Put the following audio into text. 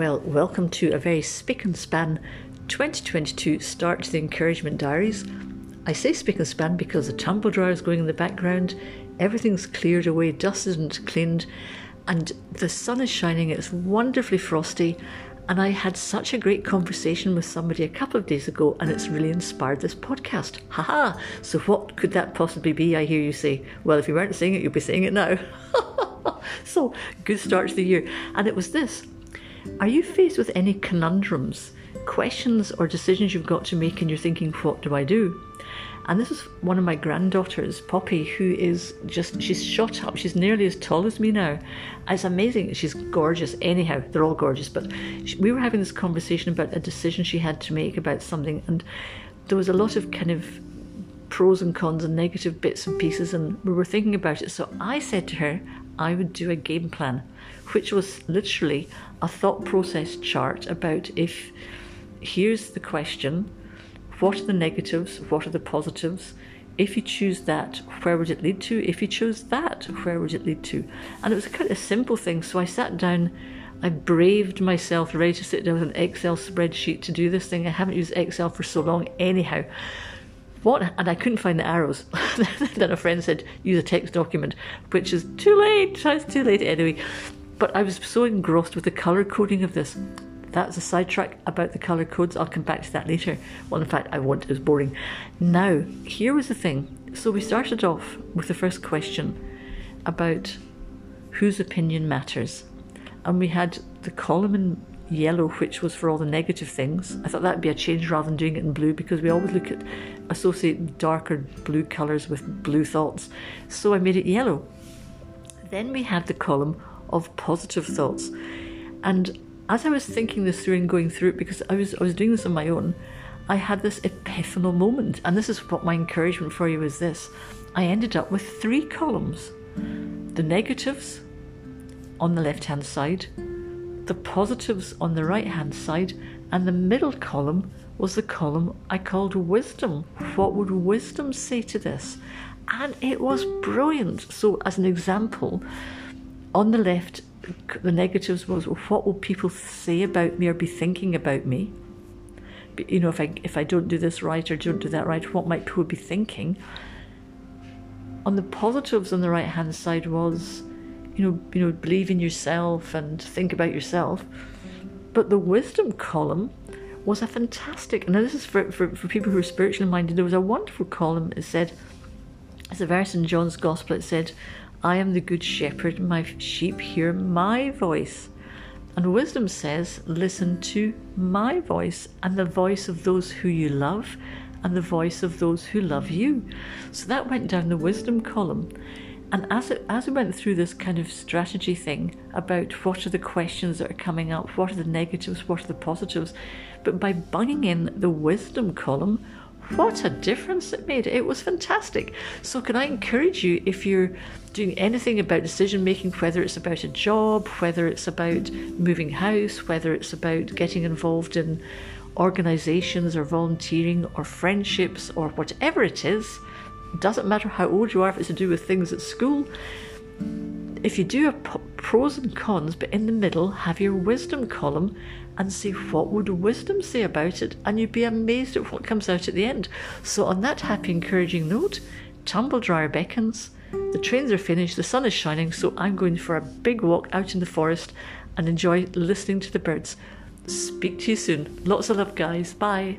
Well, welcome to a very spick and span 2022 start to the encouragement diaries. I say spick and span because the tumble dryer is going in the background, everything's cleared away, dust isn't cleaned, and the sun is shining. It's wonderfully frosty, and I had such a great conversation with somebody a couple of days ago, and it's really inspired this podcast. Haha! So, what could that possibly be? I hear you say. Well, if you weren't saying it, you'll be saying it now. so, good start to the year. And it was this Are you faced with any conundrums, questions, or decisions you've got to make, and you're thinking, What do I do? And this is one of my granddaughters, Poppy, who is just, she's shot up. She's nearly as tall as me now. It's amazing. She's gorgeous. Anyhow, they're all gorgeous. But she, we were having this conversation about a decision she had to make about something. And there was a lot of kind of pros and cons and negative bits and pieces. And we were thinking about it. So I said to her, I would do a game plan, which was literally a thought process chart about if here's the question what are the negatives? What are the positives? If you choose that, where would it lead to? If you chose that, where would it lead to? And it was a kind of simple thing. So I sat down, I braved myself ready to sit down with an Excel spreadsheet to do this thing. I haven't used Excel for so long, anyhow. What? And I couldn't find the arrows. then a friend said, use a text document, which is too late. It's too late anyway. But I was so engrossed with the colour coding of this that's a sidetrack about the colour codes. I'll come back to that later. Well, in fact, I won't. It was boring. Now, here was the thing. So we started off with the first question about whose opinion matters. And we had the column in yellow, which was for all the negative things. I thought that'd be a change rather than doing it in blue because we always look at associate darker blue colours with blue thoughts. So I made it yellow. Then we had the column of positive thoughts. And as I was thinking this through and going through it, because I was I was doing this on my own, I had this epiphanal moment, and this is what my encouragement for you is this. I ended up with three columns: the negatives on the left hand side, the positives on the right hand side, and the middle column was the column I called wisdom. What would wisdom say to this? And it was brilliant. So, as an example, on the left, the negatives was what will people say about me or be thinking about me? You know, if I if I don't do this right or don't do that right, what might people be thinking? On the positives on the right hand side was, you know, you know, believe in yourself and think about yourself. But the wisdom column was a fantastic. Now this is for, for, for people who are spiritually minded. There was a wonderful column. It said, it's a verse in John's Gospel. It said, I am the good shepherd, my sheep hear my voice. And wisdom says, Listen to my voice and the voice of those who you love and the voice of those who love you. So that went down the wisdom column. And as, it, as we went through this kind of strategy thing about what are the questions that are coming up, what are the negatives, what are the positives, but by bunging in the wisdom column, what a difference it made. It was fantastic. So, can I encourage you if you're doing anything about decision making, whether it's about a job, whether it's about moving house, whether it's about getting involved in organizations or volunteering or friendships or whatever it is, doesn't matter how old you are, if it's to do with things at school. If you do a pros and cons, but in the middle, have your wisdom column and see what would wisdom say about it, and you'd be amazed at what comes out at the end. So, on that happy, encouraging note, tumble dryer beckons. The trains are finished, the sun is shining, so I'm going for a big walk out in the forest and enjoy listening to the birds. Speak to you soon. Lots of love, guys. Bye.